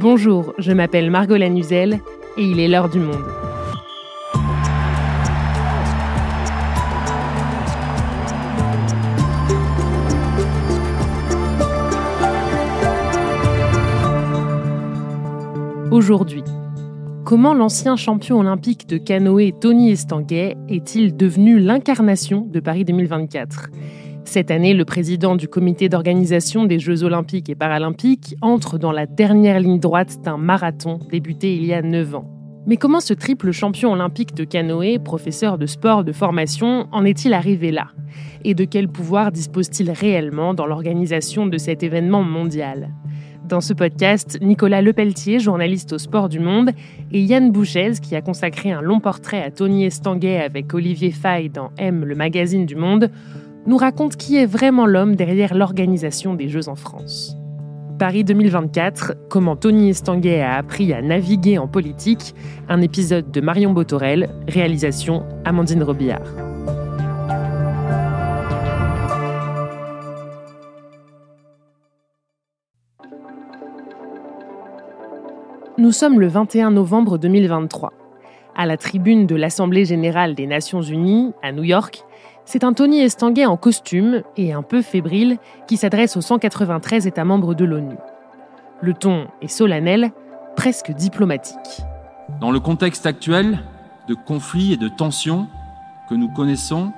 Bonjour, je m'appelle Margot Lanuzel et il est l'heure du monde. Aujourd'hui, comment l'ancien champion olympique de canoë Tony Estanguet est-il devenu l'incarnation de Paris 2024 cette année, le président du comité d'organisation des Jeux olympiques et paralympiques entre dans la dernière ligne droite d'un marathon débuté il y a 9 ans. Mais comment ce triple champion olympique de canoë, professeur de sport de formation, en est-il arrivé là? Et de quel pouvoir dispose-t-il réellement dans l'organisation de cet événement mondial? Dans ce podcast, Nicolas Lepelletier, journaliste au Sport du Monde, et Yann Bouchez, qui a consacré un long portrait à Tony Estanguet avec Olivier Fay dans M, le magazine du Monde, nous raconte qui est vraiment l'homme derrière l'organisation des Jeux en France. Paris 2024, comment Tony Estanguet a appris à naviguer en politique, un épisode de Marion Botorel, réalisation Amandine Robillard. Nous sommes le 21 novembre 2023. À la tribune de l'Assemblée générale des Nations unies, à New York, c'est un Tony Estanguet en costume et un peu fébrile qui s'adresse aux 193 États membres de l'ONU. Le ton est solennel, presque diplomatique. Dans le contexte actuel de conflits et de tensions que nous connaissons,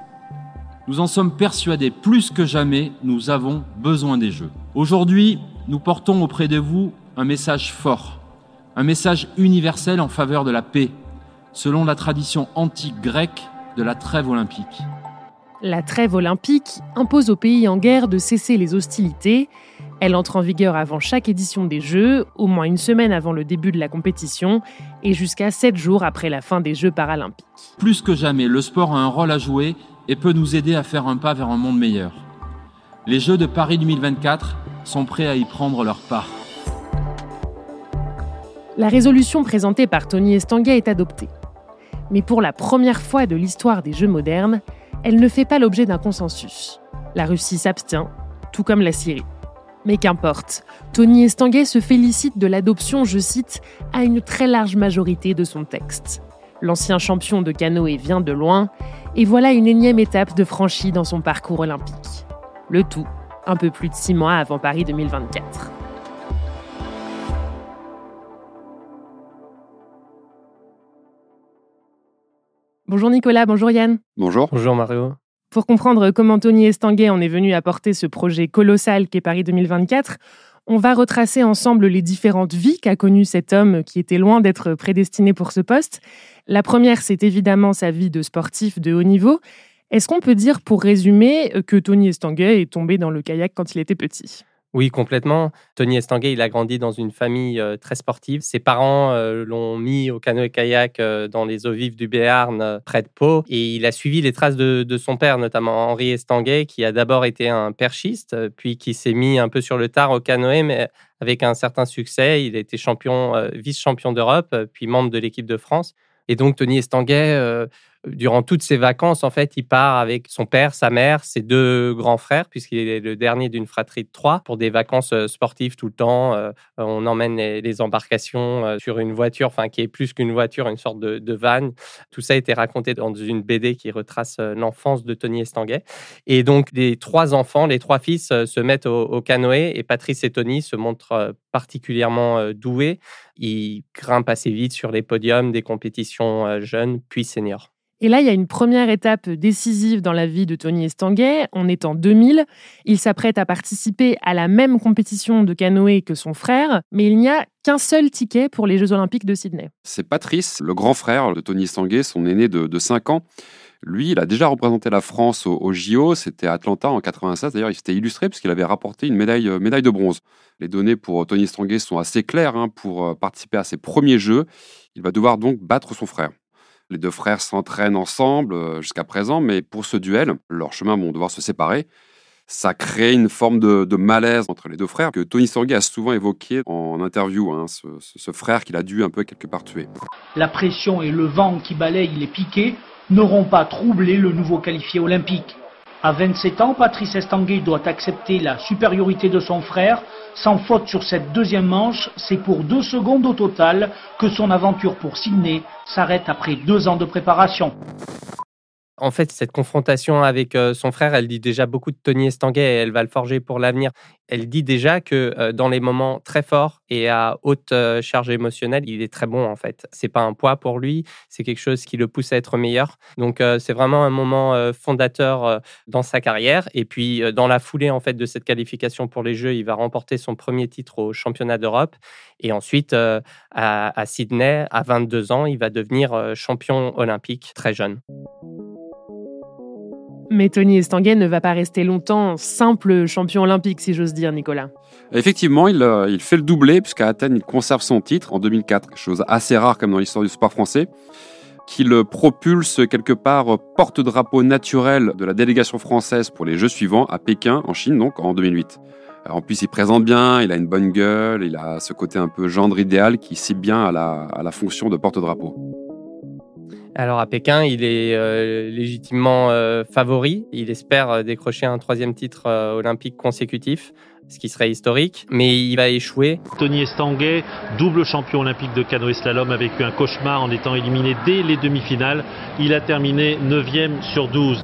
nous en sommes persuadés plus que jamais, nous avons besoin des Jeux. Aujourd'hui, nous portons auprès de vous un message fort, un message universel en faveur de la paix, selon la tradition antique grecque de la trêve olympique. La trêve olympique impose aux pays en guerre de cesser les hostilités. Elle entre en vigueur avant chaque édition des Jeux, au moins une semaine avant le début de la compétition et jusqu'à sept jours après la fin des Jeux paralympiques. Plus que jamais, le sport a un rôle à jouer et peut nous aider à faire un pas vers un monde meilleur. Les Jeux de Paris 2024 sont prêts à y prendre leur part. La résolution présentée par Tony Estanguet est adoptée. Mais pour la première fois de l'histoire des Jeux modernes, elle ne fait pas l'objet d'un consensus. La Russie s'abstient, tout comme la Syrie. Mais qu'importe, Tony Estanguet se félicite de l'adoption, je cite, à une très large majorité de son texte. L'ancien champion de canoë vient de loin, et voilà une énième étape de franchie dans son parcours olympique. Le tout, un peu plus de six mois avant Paris 2024. Bonjour Nicolas, bonjour Yann. Bonjour. Bonjour Mario. Pour comprendre comment Tony Estanguet en est venu à porter ce projet colossal qu'est Paris 2024, on va retracer ensemble les différentes vies qu'a connues cet homme qui était loin d'être prédestiné pour ce poste. La première, c'est évidemment sa vie de sportif de haut niveau. Est-ce qu'on peut dire, pour résumer, que Tony Estanguet est tombé dans le kayak quand il était petit? Oui, complètement. Tony Estanguet, il a grandi dans une famille euh, très sportive. Ses parents euh, l'ont mis au canoë-kayak euh, dans les eaux vives du Béarn, près de Pau. Et il a suivi les traces de, son père, notamment Henri Estanguet, qui a d'abord été un perchiste, puis qui s'est mis un peu sur le tard au canoë, mais avec un certain succès. Il a été champion, vice-champion d'Europe, puis membre de l'équipe de France. Et donc, Tony Estanguet durant toutes ses vacances, en fait, il part avec son père, sa mère, ses deux grands frères, puisqu'il est le dernier d'une fratrie de trois, pour des vacances euh, sportives tout le temps. Euh, on emmène les, embarcations euh, sur une voiture, enfin, qui est plus qu'une voiture, une sorte de, van. Tout ça a été raconté dans une BD qui retrace l'enfance de Tony Estanguet. Et donc, les trois enfants, les trois fils se mettent au canoë et Patrice et Tony se montrent particulièrement doués. Ils grimpent assez vite sur les podiums des compétitions jeunes puis seniors. Et là, il y a une première étape décisive dans la vie de Tony Estanguet. On est en 2000. Il s'apprête à participer à la même compétition de canoë que son frère, mais il n'y a qu'un seul ticket pour les Jeux Olympiques de Sydney. C'est Patrice, le grand frère de Tony Estanguet, son aîné de, 5 ans. Lui, il a déjà représenté la France au, JO, c'était à Atlanta en 96. D'ailleurs, il s'était illustré puisqu'il avait rapporté une médaille, euh, médaille de bronze. Les données pour Tony Estanguet sont assez claires. Hein, pour euh, participer à ses premiers Jeux, il va devoir donc battre son frère. Les deux frères s'entraînent ensemble euh, jusqu'à présent, mais pour ce duel, leurs chemins vont devoir se séparer. Ça crée une forme de, malaise entre les deux frères que Tony Sanguet a souvent évoqué en interview, hein, ce, frère qu'il a dû un peu quelque part tuer. La pression et le vent qui balayent les piquets n'auront pas troublé le nouveau qualifié olympique. À 27 ans, Patrice Estanguet doit accepter la supériorité de son frère. Sans faute sur cette deuxième manche, c'est pour deux secondes au total que son aventure pour Sydney s'arrête après deux ans de préparation. En fait, cette confrontation avec euh, son frère, elle dit déjà beaucoup de Tony Estanguet et elle va le forger pour l'avenir. Elle dit déjà que euh, dans les moments très forts et à haute euh, charge émotionnelle, il est très bon en fait. C'est pas un poids pour lui, c'est quelque chose qui le pousse à être meilleur. Donc c'est vraiment un moment fondateur dans sa carrière. Et puis dans la foulée en fait de cette qualification pour les Jeux, il va remporter son premier titre au championnat d'Europe. Et ensuite à, à Sydney, à 22 ans, il va devenir champion olympique très jeune. Mais Tony Estanguet ne va pas rester longtemps simple champion olympique, si j'ose dire, Nicolas. Effectivement, il, euh, fait le doublé, puisqu'à Athènes, il conserve son titre en 2004, chose assez rare comme dans l'histoire du sport français, qui le propulse quelque part porte-drapeau naturel de la délégation française pour les Jeux suivants à Pékin, en Chine, donc en 2008. en plus, il présente bien, il a une bonne gueule, il a ce côté un peu gendre idéal qui cible bien à la fonction de porte-drapeau. Alors à Pékin, il est euh, légitimement euh, favori. Il espère euh, décrocher un troisième titre olympique consécutif, ce qui serait historique, mais il va échouer. Tony Estanguet, double champion olympique de canoë slalom, a vécu un cauchemar en étant éliminé dès les demi-finales. Il a terminé 9e sur 12.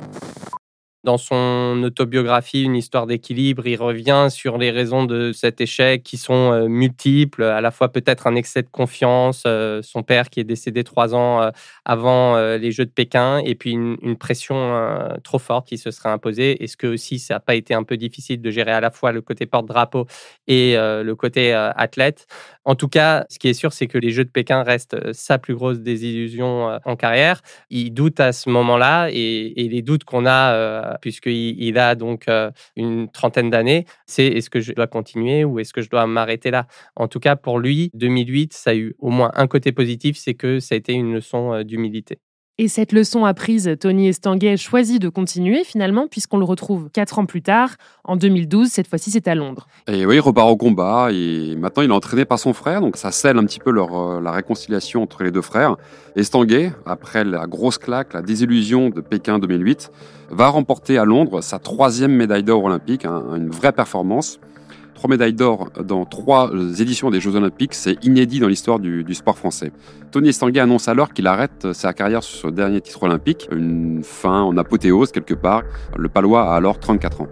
Dans son autobiographie, Une histoire d'équilibre, il revient sur les raisons de cet échec qui sont euh, multiples, à la fois peut-être un excès de confiance, euh, son père qui est décédé trois ans euh, avant les Jeux de Pékin, et puis une, pression trop forte qui se serait imposée. Est-ce que aussi ça n'a pas été un peu difficile de gérer à la fois le côté porte-drapeau et le côté athlète? En tout cas, ce qui est sûr, c'est que les Jeux de Pékin restent sa plus grosse désillusion en carrière. Il doute à ce moment-là, et, les doutes qu'on a puisqu'il il a donc euh, une trentaine d'années, c'est est-ce que je dois continuer ou est-ce que je dois m'arrêter là? En tout cas, pour lui, 2008, ça a eu au moins un côté positif, c'est que ça a été une leçon euh, d'humilité. Et cette leçon apprise, Tony Estanguet choisit de continuer finalement, puisqu'on le retrouve quatre ans plus tard, en 2012, cette fois-ci c'est à Londres. Et oui, il repart au combat, et maintenant il est entraîné par son frère, donc ça scelle un petit peu leur, euh, la réconciliation entre les deux frères. Estanguet, après la grosse claque, la désillusion de Pékin 2008, va remporter à Londres sa troisième médaille d'or olympique, une vraie performance. Trois médailles d'or dans trois éditions des Jeux Olympiques, c'est inédit dans l'histoire du, sport français. Tony Estanguet annonce alors qu'il arrête sa carrière sur ce dernier titre olympique, une fin en apothéose quelque part. Le Palois a alors 34 ans.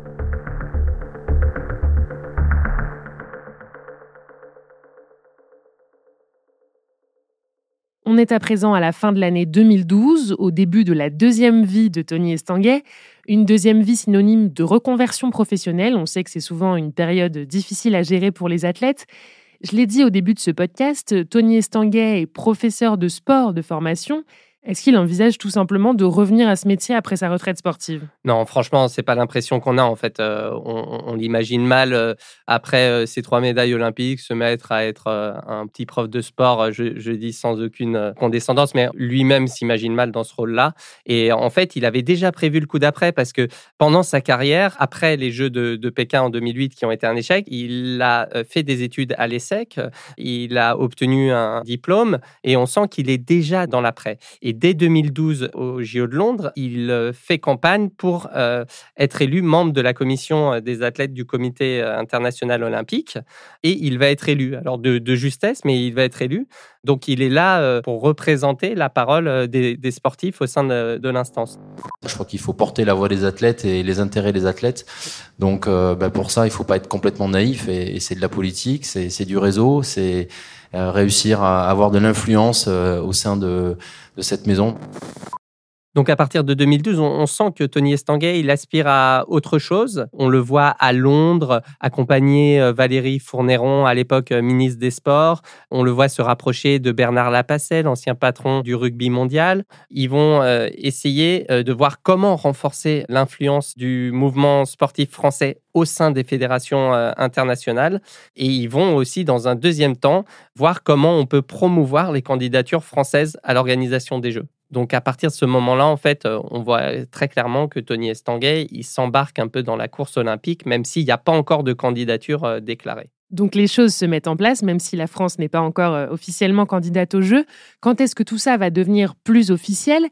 On est à présent à la fin de l'année 2012, au début de la deuxième vie de Tony Estanguet. Une deuxième vie synonyme de reconversion professionnelle. On sait que c'est souvent une période difficile à gérer pour les athlètes. Je l'ai dit au début de ce podcast, Tony Estanguet est professeur de sport de formation. Est-ce qu'il envisage tout simplement de revenir à ce métier après sa retraite sportive? Non, franchement, c'est pas l'impression qu'on a. En fait, euh, on, l'imagine mal euh, après euh, ces trois médailles olympiques se mettre à être un petit prof de sport. Je, dis sans aucune condescendance, mais lui-même s'imagine mal dans ce rôle-là. Et en fait, il avait déjà prévu le coup d'après parce que pendant sa carrière, après les Jeux de, Pékin en 2008 qui ont été un échec, il a fait des études à l'ESSEC. Il a obtenu un diplôme et on sent qu'il est déjà dans l'après. Dès 2012 au JO de Londres, il euh, fait campagne pour euh, être élu membre de la commission euh, des athlètes du comité international olympique et il va être élu. Alors de, justesse, mais il va être élu. Donc il est là pour représenter la parole des, sportifs au sein de, l'instance. Je crois qu'il faut porter la voix des athlètes et les intérêts des athlètes. Donc ben, pour ça, il ne faut pas être complètement naïf et, c'est de la politique, c'est du réseau, c'est réussir à avoir de l'influence au sein de, de cette maison. Donc à partir de 2012, on, sent que Tony Estanguet, il aspire à autre chose. On le voit à Londres, accompagner euh, Valérie Fournéron, à l'époque ministre des Sports. On le voit se rapprocher de Bernard Lapacelle, ancien patron du rugby mondial. Ils vont essayer de voir comment renforcer l'influence du mouvement sportif français au sein des fédérations euh, internationales. Et ils vont aussi, dans un deuxième temps, voir comment on peut promouvoir les candidatures françaises à l'organisation des Jeux. Donc à partir de ce moment-là, en fait, euh, on voit très clairement que Tony Estanguet, il s'embarque un peu dans la course olympique, même s'il n'y a pas encore de candidature euh, déclarée. Donc les choses se mettent en place, même si la France n'est pas encore officiellement candidate aux Jeux. Quand est-ce que tout ça va devenir plus officiel?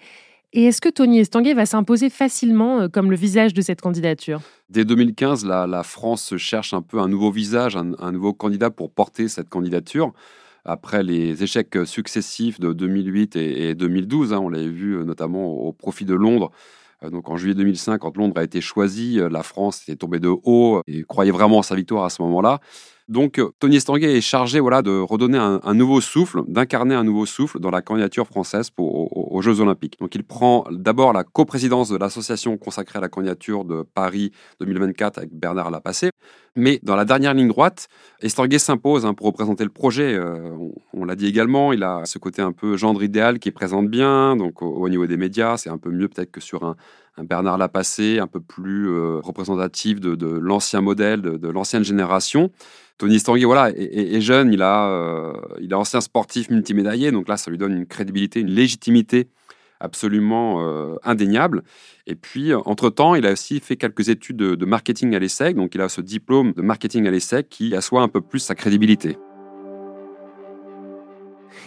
Et est-ce que Tony Estanguet va s'imposer facilement euh, comme le visage de cette candidature? Dès 2015, la, France cherche un peu un nouveau visage, un, nouveau candidat pour porter cette candidature. Après les échecs successifs de 2008 et, 2012, hein, on l'avait vu euh, notamment au profit de Londres, euh, donc en juillet 2005, quand Londres a été choisi, la France est tombée de haut et croyait vraiment en sa victoire à ce moment-là. Donc, euh, Tony Estanguet est chargé voilà, de redonner un, nouveau souffle, d'incarner un nouveau souffle dans la candidature française pour, aux, Jeux Olympiques. Donc, il prend d'abord la coprésidence de l'association consacrée à la candidature de Paris 2024 avec Bernard Lapassé. Mais dans la dernière ligne droite, Estanguet s'impose hein, pour représenter le projet. Euh, on, l'a dit également, il a ce côté un peu gendre idéal qui présente bien. Donc, au, niveau des médias, c'est un peu mieux peut-être que sur un, Bernard Lapassé, un peu plus euh, représentatif de, l'ancien modèle, de l'ancienne génération. Tony Stanguy, voilà, est, jeune, il a, euh, il est ancien sportif multimédaillé, donc là, ça lui donne une crédibilité, une légitimité absolument euh, indéniable. Et puis, entre-temps, il a aussi fait quelques études de, de marketing à l'ESSEC, donc il a ce diplôme de marketing à l'ESSEC qui assoit un peu plus sa crédibilité.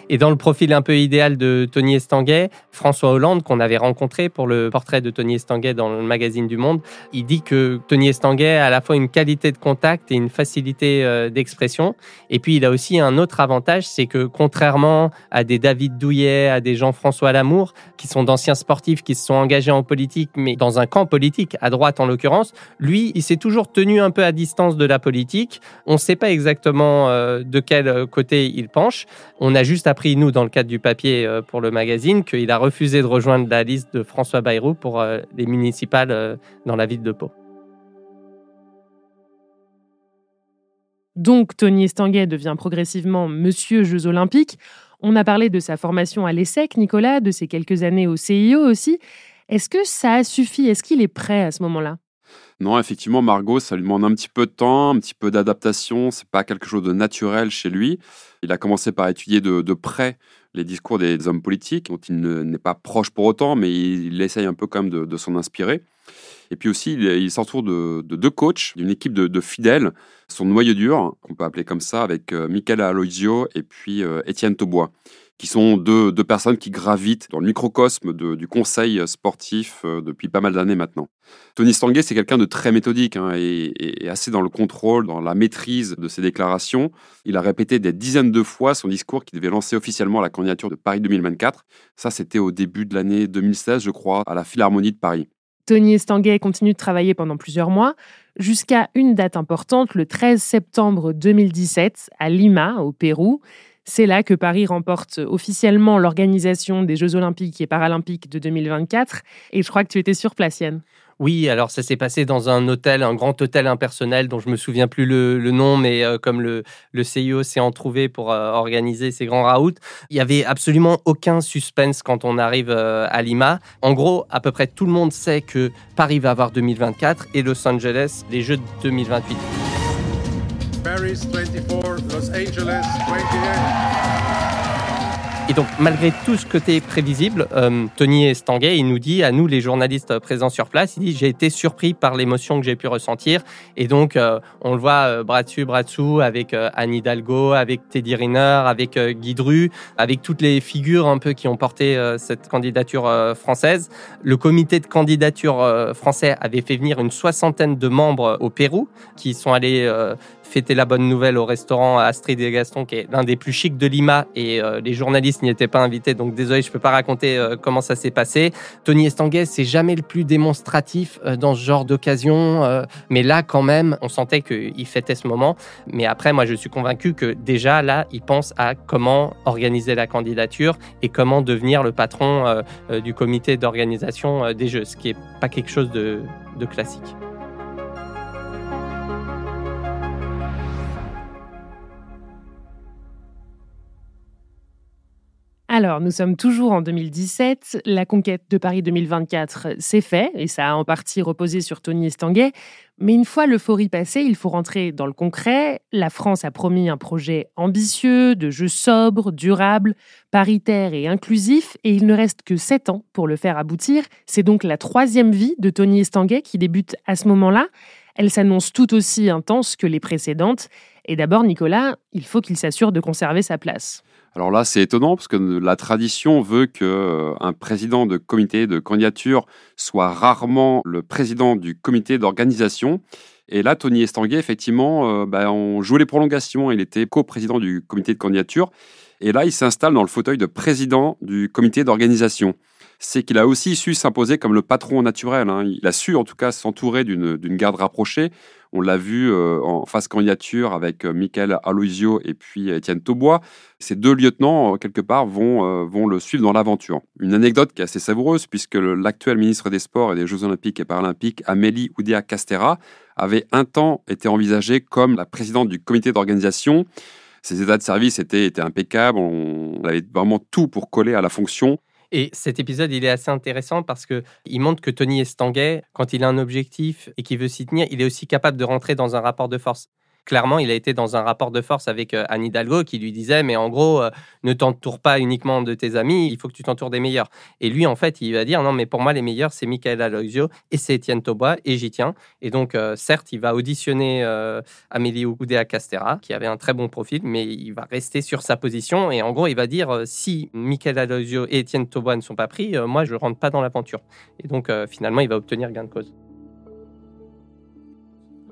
Et dans le profil un peu idéal de Tony Estanguet, François Hollande, qu'on avait rencontré pour le portrait de Tony Estanguet dans le magazine du Monde, il dit que Tony Estanguet a à la fois une qualité de contact et une facilité euh, d'expression. Et puis, il a aussi un autre avantage, c'est que contrairement à des David Douillet, à des Jean-François Lamour, qui sont d'anciens sportifs qui se sont engagés en politique, mais dans un camp politique, à droite en l'occurrence, lui, il s'est toujours tenu un peu à distance de la politique. On ne sait pas exactement euh, de quel côté il penche. On a juste nous, dans le cadre du papier euh, pour le magazine, qu'il a refusé de rejoindre la liste de François Bayrou pour euh, les municipales euh, dans la ville de Pau. Donc, Tony Estanguet devient progressivement Monsieur Jeux Olympiques. On a parlé de sa formation à l'ESSEC, Nicolas, de ses quelques années au CIO aussi. Est-ce que ça a suffi? Est-ce qu'il est prêt à ce moment-là? Non, effectivement, Margot, ça lui demande un petit peu de temps, un petit peu d'adaptation. C'est pas quelque chose de naturel chez lui. Il a commencé par étudier de, près les discours des hommes politiques, dont il n'est pas proche pour autant, mais il, essaye un peu quand même de, s'en inspirer. Et puis aussi, il, s'entoure de, deux coachs, d'une équipe de, fidèles, son noyau dur, qu'on peut appeler comme ça, avec euh, Michael Aloisio et puis euh, Étienne Taubois qui sont deux, personnes qui gravitent dans le microcosme du conseil sportif euh, depuis pas mal d'années maintenant. Tony Stanguet, c'est quelqu'un de très méthodique hein, et, assez dans le contrôle, dans la maîtrise de ses déclarations. Il a répété des dizaines de fois son discours qui devait lancer officiellement la candidature de Paris 2024. Ça, c'était au début de l'année 2016, je crois, à la Philharmonie de Paris. Tony Estanguet continue de travailler pendant plusieurs mois, jusqu'à une date importante, le 13 septembre 2017, à Lima, au Pérou. C'est là que Paris remporte officiellement l'organisation des Jeux olympiques et paralympiques de 2024. Et je crois que tu étais sur place, Yann. Oui, alors ça s'est passé dans un hôtel, un grand hôtel impersonnel dont je me souviens plus le, nom, mais euh, comme le, le CIO s'est en trouvé pour euh, organiser ces grands raouts, il y avait absolument aucun suspense quand on arrive euh, à Lima. En gros, à peu près tout le monde sait que Paris va avoir 2024 et Los Angeles les Jeux de 2028. Paris 24, Los Angeles 28. Et donc, malgré tout ce côté prévisible, euh, Tony Estanguet, il nous dit à nous, les journalistes présents sur place, il dit j'ai été surpris par l'émotion que j'ai pu ressentir. Et donc, euh, on le voit euh, bras dessus, bras dessous avec Anne Hidalgo, avec Teddy Riner, avec Guy Dru, avec toutes les figures un peu qui ont porté cette candidature française. Le comité de candidature français avait fait venir une soixantaine de membres au Pérou qui sont allés fêter la bonne nouvelle au restaurant Astrid et Gaston, qui est l'un des plus chics de Lima, et euh, les journalistes n'y étaient pas invités, donc désolé, je peux pas raconter euh, comment ça s'est passé. Tony Estanguet, c'est jamais le plus démonstratif euh, dans ce genre d'occasion, mais là, quand même, on sentait qu'il fêtait ce moment. Mais après, moi, je suis convaincu que déjà, là, il pense à comment organiser la candidature et comment devenir le patron du comité d'organisation des Jeux, ce qui est pas quelque chose de classique. Alors, nous sommes toujours en 2017. La conquête de Paris 2024, c'est fait, et ça a en partie reposé sur Tony Estanguet. Mais une fois l'euphorie passée, il faut rentrer dans le concret. La France a promis un projet ambitieux, de jeux sobres, durables, paritaire et inclusif, et il ne reste que sept ans pour le faire aboutir. C'est donc la troisième vie de Tony Estanguet qui débute à ce moment-là. Elle s'annonce tout aussi intense que les précédentes. Et d'abord, Nicolas, il faut qu'il s'assure de conserver sa place. Alors là, c'est étonnant parce que la tradition veut qu'un euh, président de comité de candidature soit rarement le président du comité d'organisation. Et là, Tony Estanguet, effectivement, euh, bah, on jouait les prolongations. Il était co-président du comité de candidature. Et là, il s'installe dans le fauteuil de président du comité d'organisation. C'est qu'il a aussi su s'imposer comme le patron naturel. Hein. Il a su, en tout cas, s'entourer d'une garde rapprochée. On l'a vu euh, en phase candidature avec euh, Michael Aloisio et puis Étienne Taubois. Ces deux lieutenants, euh, quelque part, vont, vont le suivre dans l'aventure. Une anecdote qui est assez savoureuse, puisque l'actuel ministre des Sports et des Jeux Olympiques et Paralympiques, Amélie Oudéa Castera, avait un temps été envisagée comme la présidente du comité d'organisation. Ses états de service étaient, étaient impeccables, on avait vraiment tout pour coller à la fonction. Et cet épisode, il est assez intéressant parce que il montre que Tony Estanguet, quand il a un objectif et qu'il veut s'y tenir, il est aussi capable de rentrer dans un rapport de force clairement, il a été dans un rapport de force avec euh, Anne Hidalgo qui lui disait Mais en gros, euh, ne t'entoure pas uniquement de tes amis, il faut que tu t'entoures des meilleurs. Et lui, en fait, il va dire Non, mais pour moi, les meilleurs, c'est Michael Aloisio et c'est Étienne Taubois et j'y tiens. Et donc, euh, certes, il va auditionner Amélie Oudéa Castera, qui avait un très bon profil, mais il va rester sur sa position. Et en gros, il va dire Si Michael Aloisio et Étienne Taubois ne sont pas pris, moi, je rentre pas dans l'aventure. Et donc, finalement, il va obtenir gain de cause.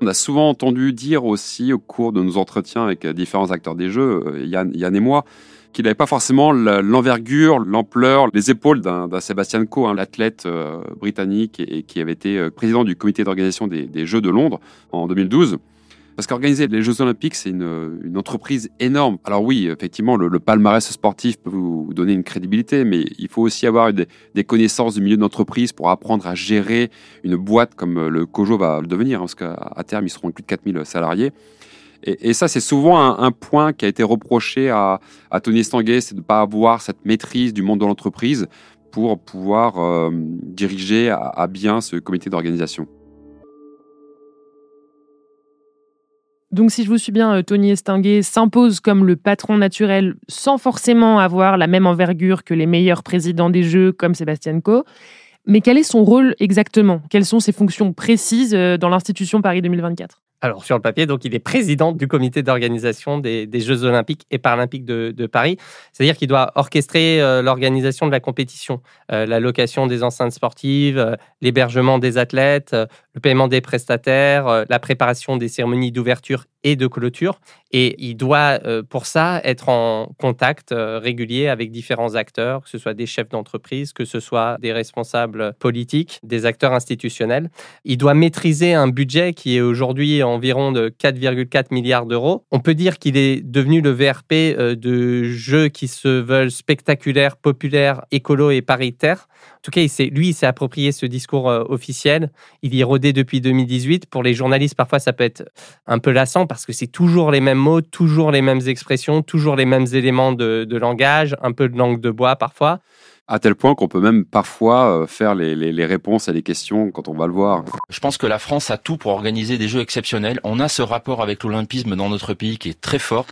On a souvent entendu dire aussi au cours de nos entretiens avec différents acteurs des jeux, euh, Yann, et moi, qu'il n'avait pas forcément l'envergure, l'ampleur, les épaules d'un Sébastien Coe, l'athlète euh, britannique et, qui avait été euh, président du comité d'organisation des, Jeux de Londres en 2012. Parce qu'organiser les Jeux Olympiques, c'est une, entreprise énorme. Alors oui, effectivement, le, palmarès sportif peut vous donner une crédibilité, mais il faut aussi avoir des, connaissances du milieu d'entreprise pour apprendre à gérer une boîte comme le COJO va le devenir, hein, parce qu'à terme, ils seront plus de 4000 salariés. Et, ça, c'est souvent un, point qui a été reproché à, Tony Stanguet, c'est de ne pas avoir cette maîtrise du monde de l'entreprise pour pouvoir euh, diriger à bien ce comité d'organisation. Donc, si je vous suis bien, euh, Tony Estinguet s'impose comme le patron naturel sans forcément avoir la même envergure que les meilleurs présidents des Jeux comme Sébastien Coe. Mais quel est son rôle exactement? Quelles sont ses fonctions précises euh, dans l'institution Paris 2024 alors, sur le papier, donc, il est président du comité d'organisation des, Jeux Olympiques et Paralympiques de, Paris. C'est-à-dire qu'il doit orchestrer euh, l'organisation de la compétition, la location des enceintes sportives, l'hébergement des athlètes, le paiement des prestataires, la préparation des cérémonies d'ouverture et de clôture. Et il doit, euh, pour ça, être en contact euh, régulier avec différents acteurs, que ce soit des chefs d'entreprise, que ce soit des responsables politiques, des acteurs institutionnels. Il doit maîtriser un budget qui est aujourd'hui environ de 4,4 milliards d'euros. On peut dire qu'il est devenu le VRP euh, de jeux qui se veulent spectaculaires, populaires, écolo et paritaires. En tout cas, lui, il s'est approprié ce discours officiel. Il y est depuis 2018. Pour les journalistes, parfois, ça peut être un peu lassant parce que c'est toujours les mêmes mots, toujours les mêmes expressions, toujours les mêmes éléments de, langage, un peu de langue de bois parfois. À tel point qu'on peut même parfois euh, faire les, réponses à des questions quand on va le voir. Je pense que la France a tout pour organiser des jeux exceptionnels. On a ce rapport avec l'olympisme dans notre pays qui est très fort.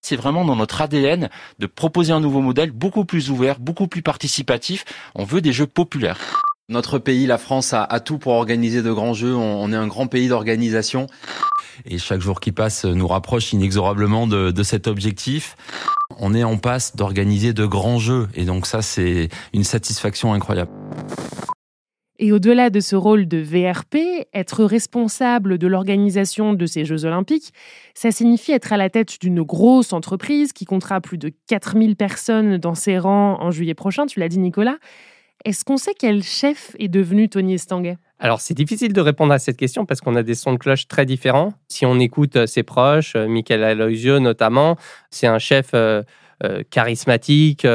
C'est vraiment dans notre ADN de proposer un nouveau modèle beaucoup plus ouvert, beaucoup plus participatif. On veut des jeux populaires. Notre pays, la France, a, tout pour organiser de grands jeux. On, est un grand pays d'organisation. Et chaque jour qui passe nous rapproche inexorablement de, cet objectif. On est en passe d'organiser de grands jeux. Et donc ça, c'est une satisfaction incroyable. Et au-delà de ce rôle de VRP, être responsable de l'organisation de ces Jeux olympiques, ça signifie être à la tête d'une grosse entreprise qui comptera plus de 4000 personnes dans ses rangs en juillet prochain, tu l'as dit Nicolas. Est-ce qu'on sait quel chef est devenu Tony Estanguet? Alors, c'est difficile de répondre à cette question parce qu'on a des sons de cloche très différents. Si on écoute euh, ses proches, euh, Michael Aloisio notamment, c'est un chef euh, charismatique,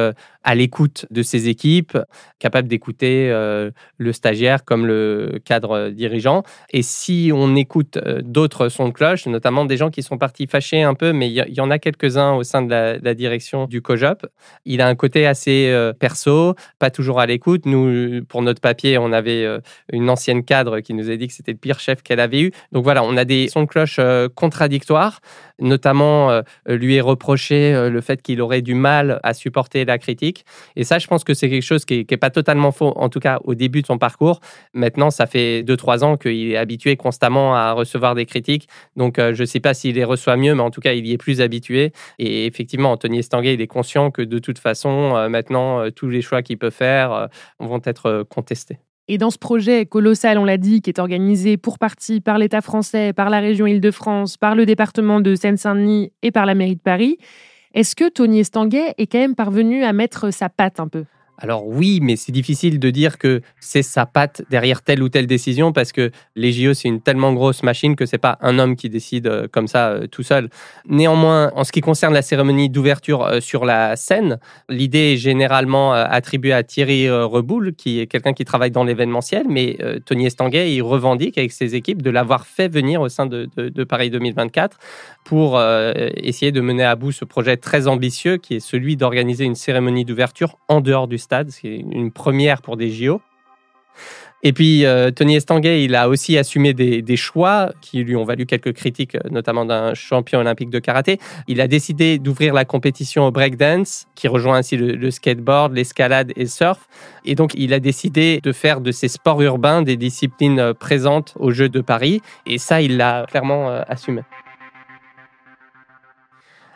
à l'écoute de ses équipes, capable d'écouter euh, le stagiaire comme le cadre dirigeant. Et si on écoute euh, d'autres sons de cloche, notamment des gens qui sont partis fâchés un peu, mais il y, en a quelques-uns au sein de la, direction du COJOP, il a un côté assez euh, perso, pas toujours à l'écoute. Nous, pour notre papier, on avait une ancienne cadre qui nous a dit que c'était le pire chef qu'elle avait eu. Donc voilà, on a des sons de cloche contradictoires, notamment lui est reproché le fait qu'il aurait du mal à supporter la critique Et ça, je pense que c'est quelque chose qui n'est pas totalement faux, en tout cas au début de son parcours. Maintenant, ça fait 2-3 ans qu'il est habitué constamment à recevoir des critiques. Donc, euh, je ne sais pas s'il les reçoit mieux, mais en tout cas, il y est plus habitué. Et effectivement, Anthony Estanguet, il est conscient que de toute façon, euh, maintenant, euh, tous les choix qu'il peut faire vont être contestés. Et dans ce projet colossal, on l'a dit, qui est organisé pour partie par l'État français, par la région Île-de-France, par le département de Seine-Saint-Denis et par la mairie de Paris, est-ce que Tony Estanguet est quand même parvenu à mettre sa patte un peu? Alors oui, mais c'est difficile de dire que c'est sa patte derrière telle ou telle décision parce que les JO, c'est une tellement grosse machine que c'est pas un homme qui décide euh, comme ça euh, tout seul. Néanmoins, en ce qui concerne la cérémonie d'ouverture euh, sur la scène, l'idée est généralement attribuée à Thierry Reboul, qui est quelqu'un qui travaille dans l'événementiel, mais Tony Estanguet, il revendique avec ses équipes de l'avoir fait venir au sein de, de Paris 2024 pour essayer de mener à bout ce projet très ambitieux qui est celui d'organiser une cérémonie d'ouverture en dehors du stade, c'est une première pour des JO. Et puis, euh, Tony Estanguet, il a aussi assumé des, choix qui lui ont valu quelques critiques, notamment d'un champion olympique de karaté. Il a décidé d'ouvrir la compétition au breakdance, qui rejoint ainsi le, skateboard, l'escalade et le surf. Et donc, il a décidé de faire de ces sports urbains des disciplines présentes aux Jeux de Paris. Et ça, il l'a clairement euh, assumé.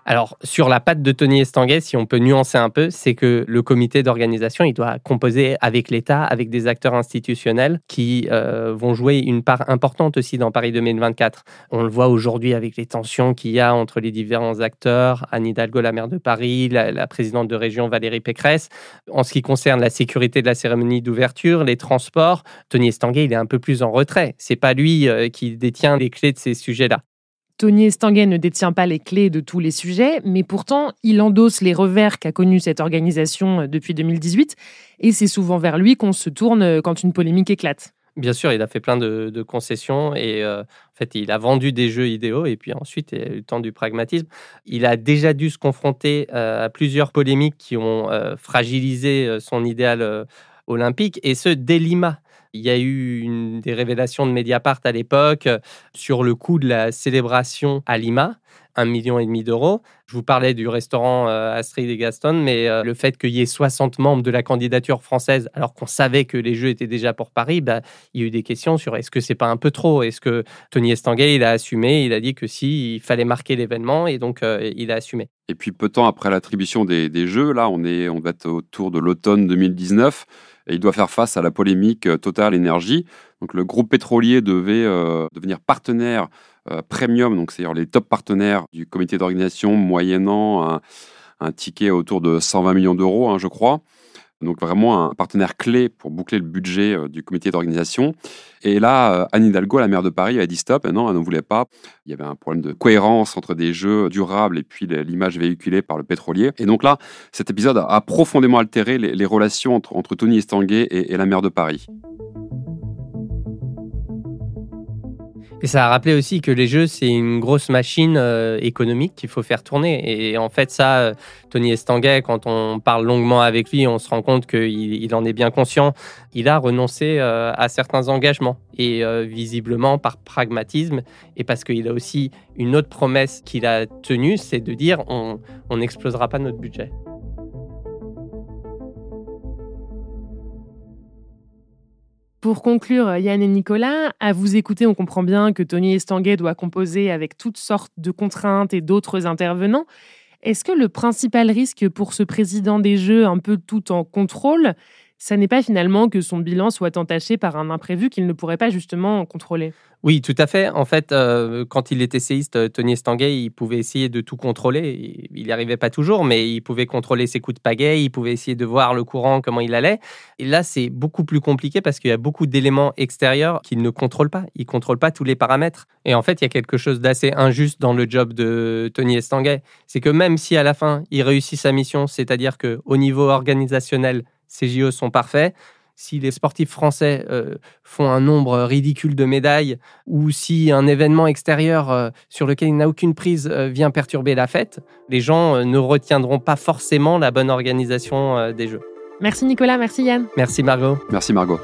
Alors, sur la patte de Tony Estanguet, si on peut nuancer un peu, c'est que le comité d'organisation, il doit composer avec l'État, avec des acteurs institutionnels qui euh, vont jouer une part importante aussi dans Paris 2024. On le voit aujourd'hui avec les tensions qu'il y a entre les différents acteurs, Anne Hidalgo, la maire de Paris, la, présidente de région Valérie Pécresse. En ce qui concerne la sécurité de la cérémonie d'ouverture, les transports, Tony Estanguet, il est un peu plus en retrait. C'est pas lui euh, qui détient les clés de ces sujets-là. Tony Estanguet ne détient pas les clés de tous les sujets, mais pourtant, il endosse les revers qu'a connus cette organisation euh, depuis 2018, et c'est souvent vers lui qu'on se tourne euh, quand une polémique éclate. Bien sûr, il a fait plein de, concessions et euh, en fait, il a vendu des jeux idéaux et puis ensuite, il a eu le temps du pragmatisme. Il a déjà dû se confronter à plusieurs polémiques qui ont fragilisé son idéal olympique et ce, dès Lima. Il y a eu des révélations de Mediapart à l'époque euh, sur le coût de la célébration à Lima, un million et demi d'euros. Je vous parlais du restaurant euh, Astrid et Gaston, mais euh, le fait qu'il y ait 60 membres de la candidature française, alors qu'on savait que les Jeux étaient déjà pour Paris, bah, il y a eu des questions sur est-ce que c'est pas un peu trop? Est-ce que Tony Estanguet, il a assumé? Il a dit que si, il fallait marquer l'événement et donc il a assumé. Et puis peu de temps après l'attribution des, Jeux, là, on, est, on va être autour de l'automne 2019 et il doit faire face à la polémique euh, Total Energy. Donc le groupe pétrolier devait euh, devenir partenaire euh, premium, donc c'est-à-dire les top partenaires du comité d'organisation moyennant un, ticket autour de 120 millions d'euros, hein, je crois. Donc vraiment un partenaire clé pour boucler le budget euh, du comité d'organisation. Et là, euh, Anne Hidalgo, la maire de Paris, a dit stop. non, elle ne voulait pas. Il y avait un problème de cohérence entre des jeux durables et puis l'image véhiculée par le pétrolier. Et donc là, cet épisode a profondément altéré les, relations entre, Tony Estanguet et la maire de Paris. Et ça a rappelé aussi que les jeux, c'est une grosse machine euh, économique qu'il faut faire tourner. Et en fait, ça, euh, Tony Estanguet, quand on parle longuement avec lui, on se rend compte qu'il il en est bien conscient. Il a renoncé euh, à certains engagements. Et visiblement, par pragmatisme, et parce qu'il a aussi une autre promesse qu'il a tenue, c'est de dire on n'explosera pas notre budget. Pour conclure, Yann et Nicolas, à vous écouter, on comprend bien que Tony Estanguet doit composer avec toutes sortes de contraintes et d'autres intervenants. Est-ce que le principal risque pour ce président des Jeux, un peu tout en contrôle, ça n'est pas finalement que son bilan soit entaché par un imprévu qu'il ne pourrait pas justement contrôler oui, tout à fait. En fait, euh, quand il était séiste, euh, Tony Estanguet, il pouvait essayer de tout contrôler. Il n'y arrivait pas toujours, mais il pouvait contrôler ses coups de pagaie, il pouvait essayer de voir le courant, comment il allait. Et là, c'est beaucoup plus compliqué parce qu'il y a beaucoup d'éléments extérieurs qu'il ne contrôle pas. Il ne contrôle pas tous les paramètres. Et en fait, il y a quelque chose d'assez injuste dans le job de Tony Estanguet. C'est que même si à la fin, il réussit sa mission, c'est-à-dire qu'au niveau organisationnel, ses JO sont parfaits, si les sportifs français euh, font un nombre ridicule de médailles ou si un événement extérieur euh, sur lequel il n'a aucune prise euh, vient perturber la fête, les gens ne retiendront pas forcément la bonne organisation des Jeux. Merci Nicolas, merci Yann. Merci Margot. Merci Margot.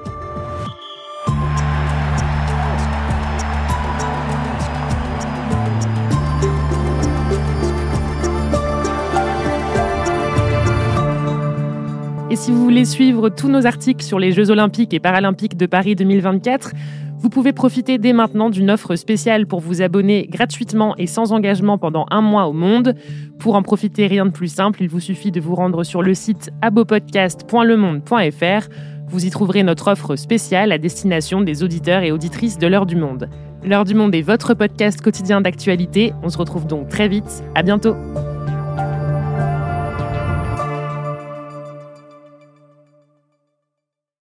Si vous voulez suivre tous nos articles sur les Jeux olympiques et paralympiques de Paris 2024, vous pouvez profiter dès maintenant d'une offre spéciale pour vous abonner gratuitement et sans engagement pendant un mois au monde. Pour en profiter, rien de plus simple, il vous suffit de vous rendre sur le site abopodcast.lemonde.fr. Vous y trouverez notre offre spéciale à destination des auditeurs et auditrices de l'heure du monde. L'heure du monde est votre podcast quotidien d'actualité. On se retrouve donc très vite. À bientôt.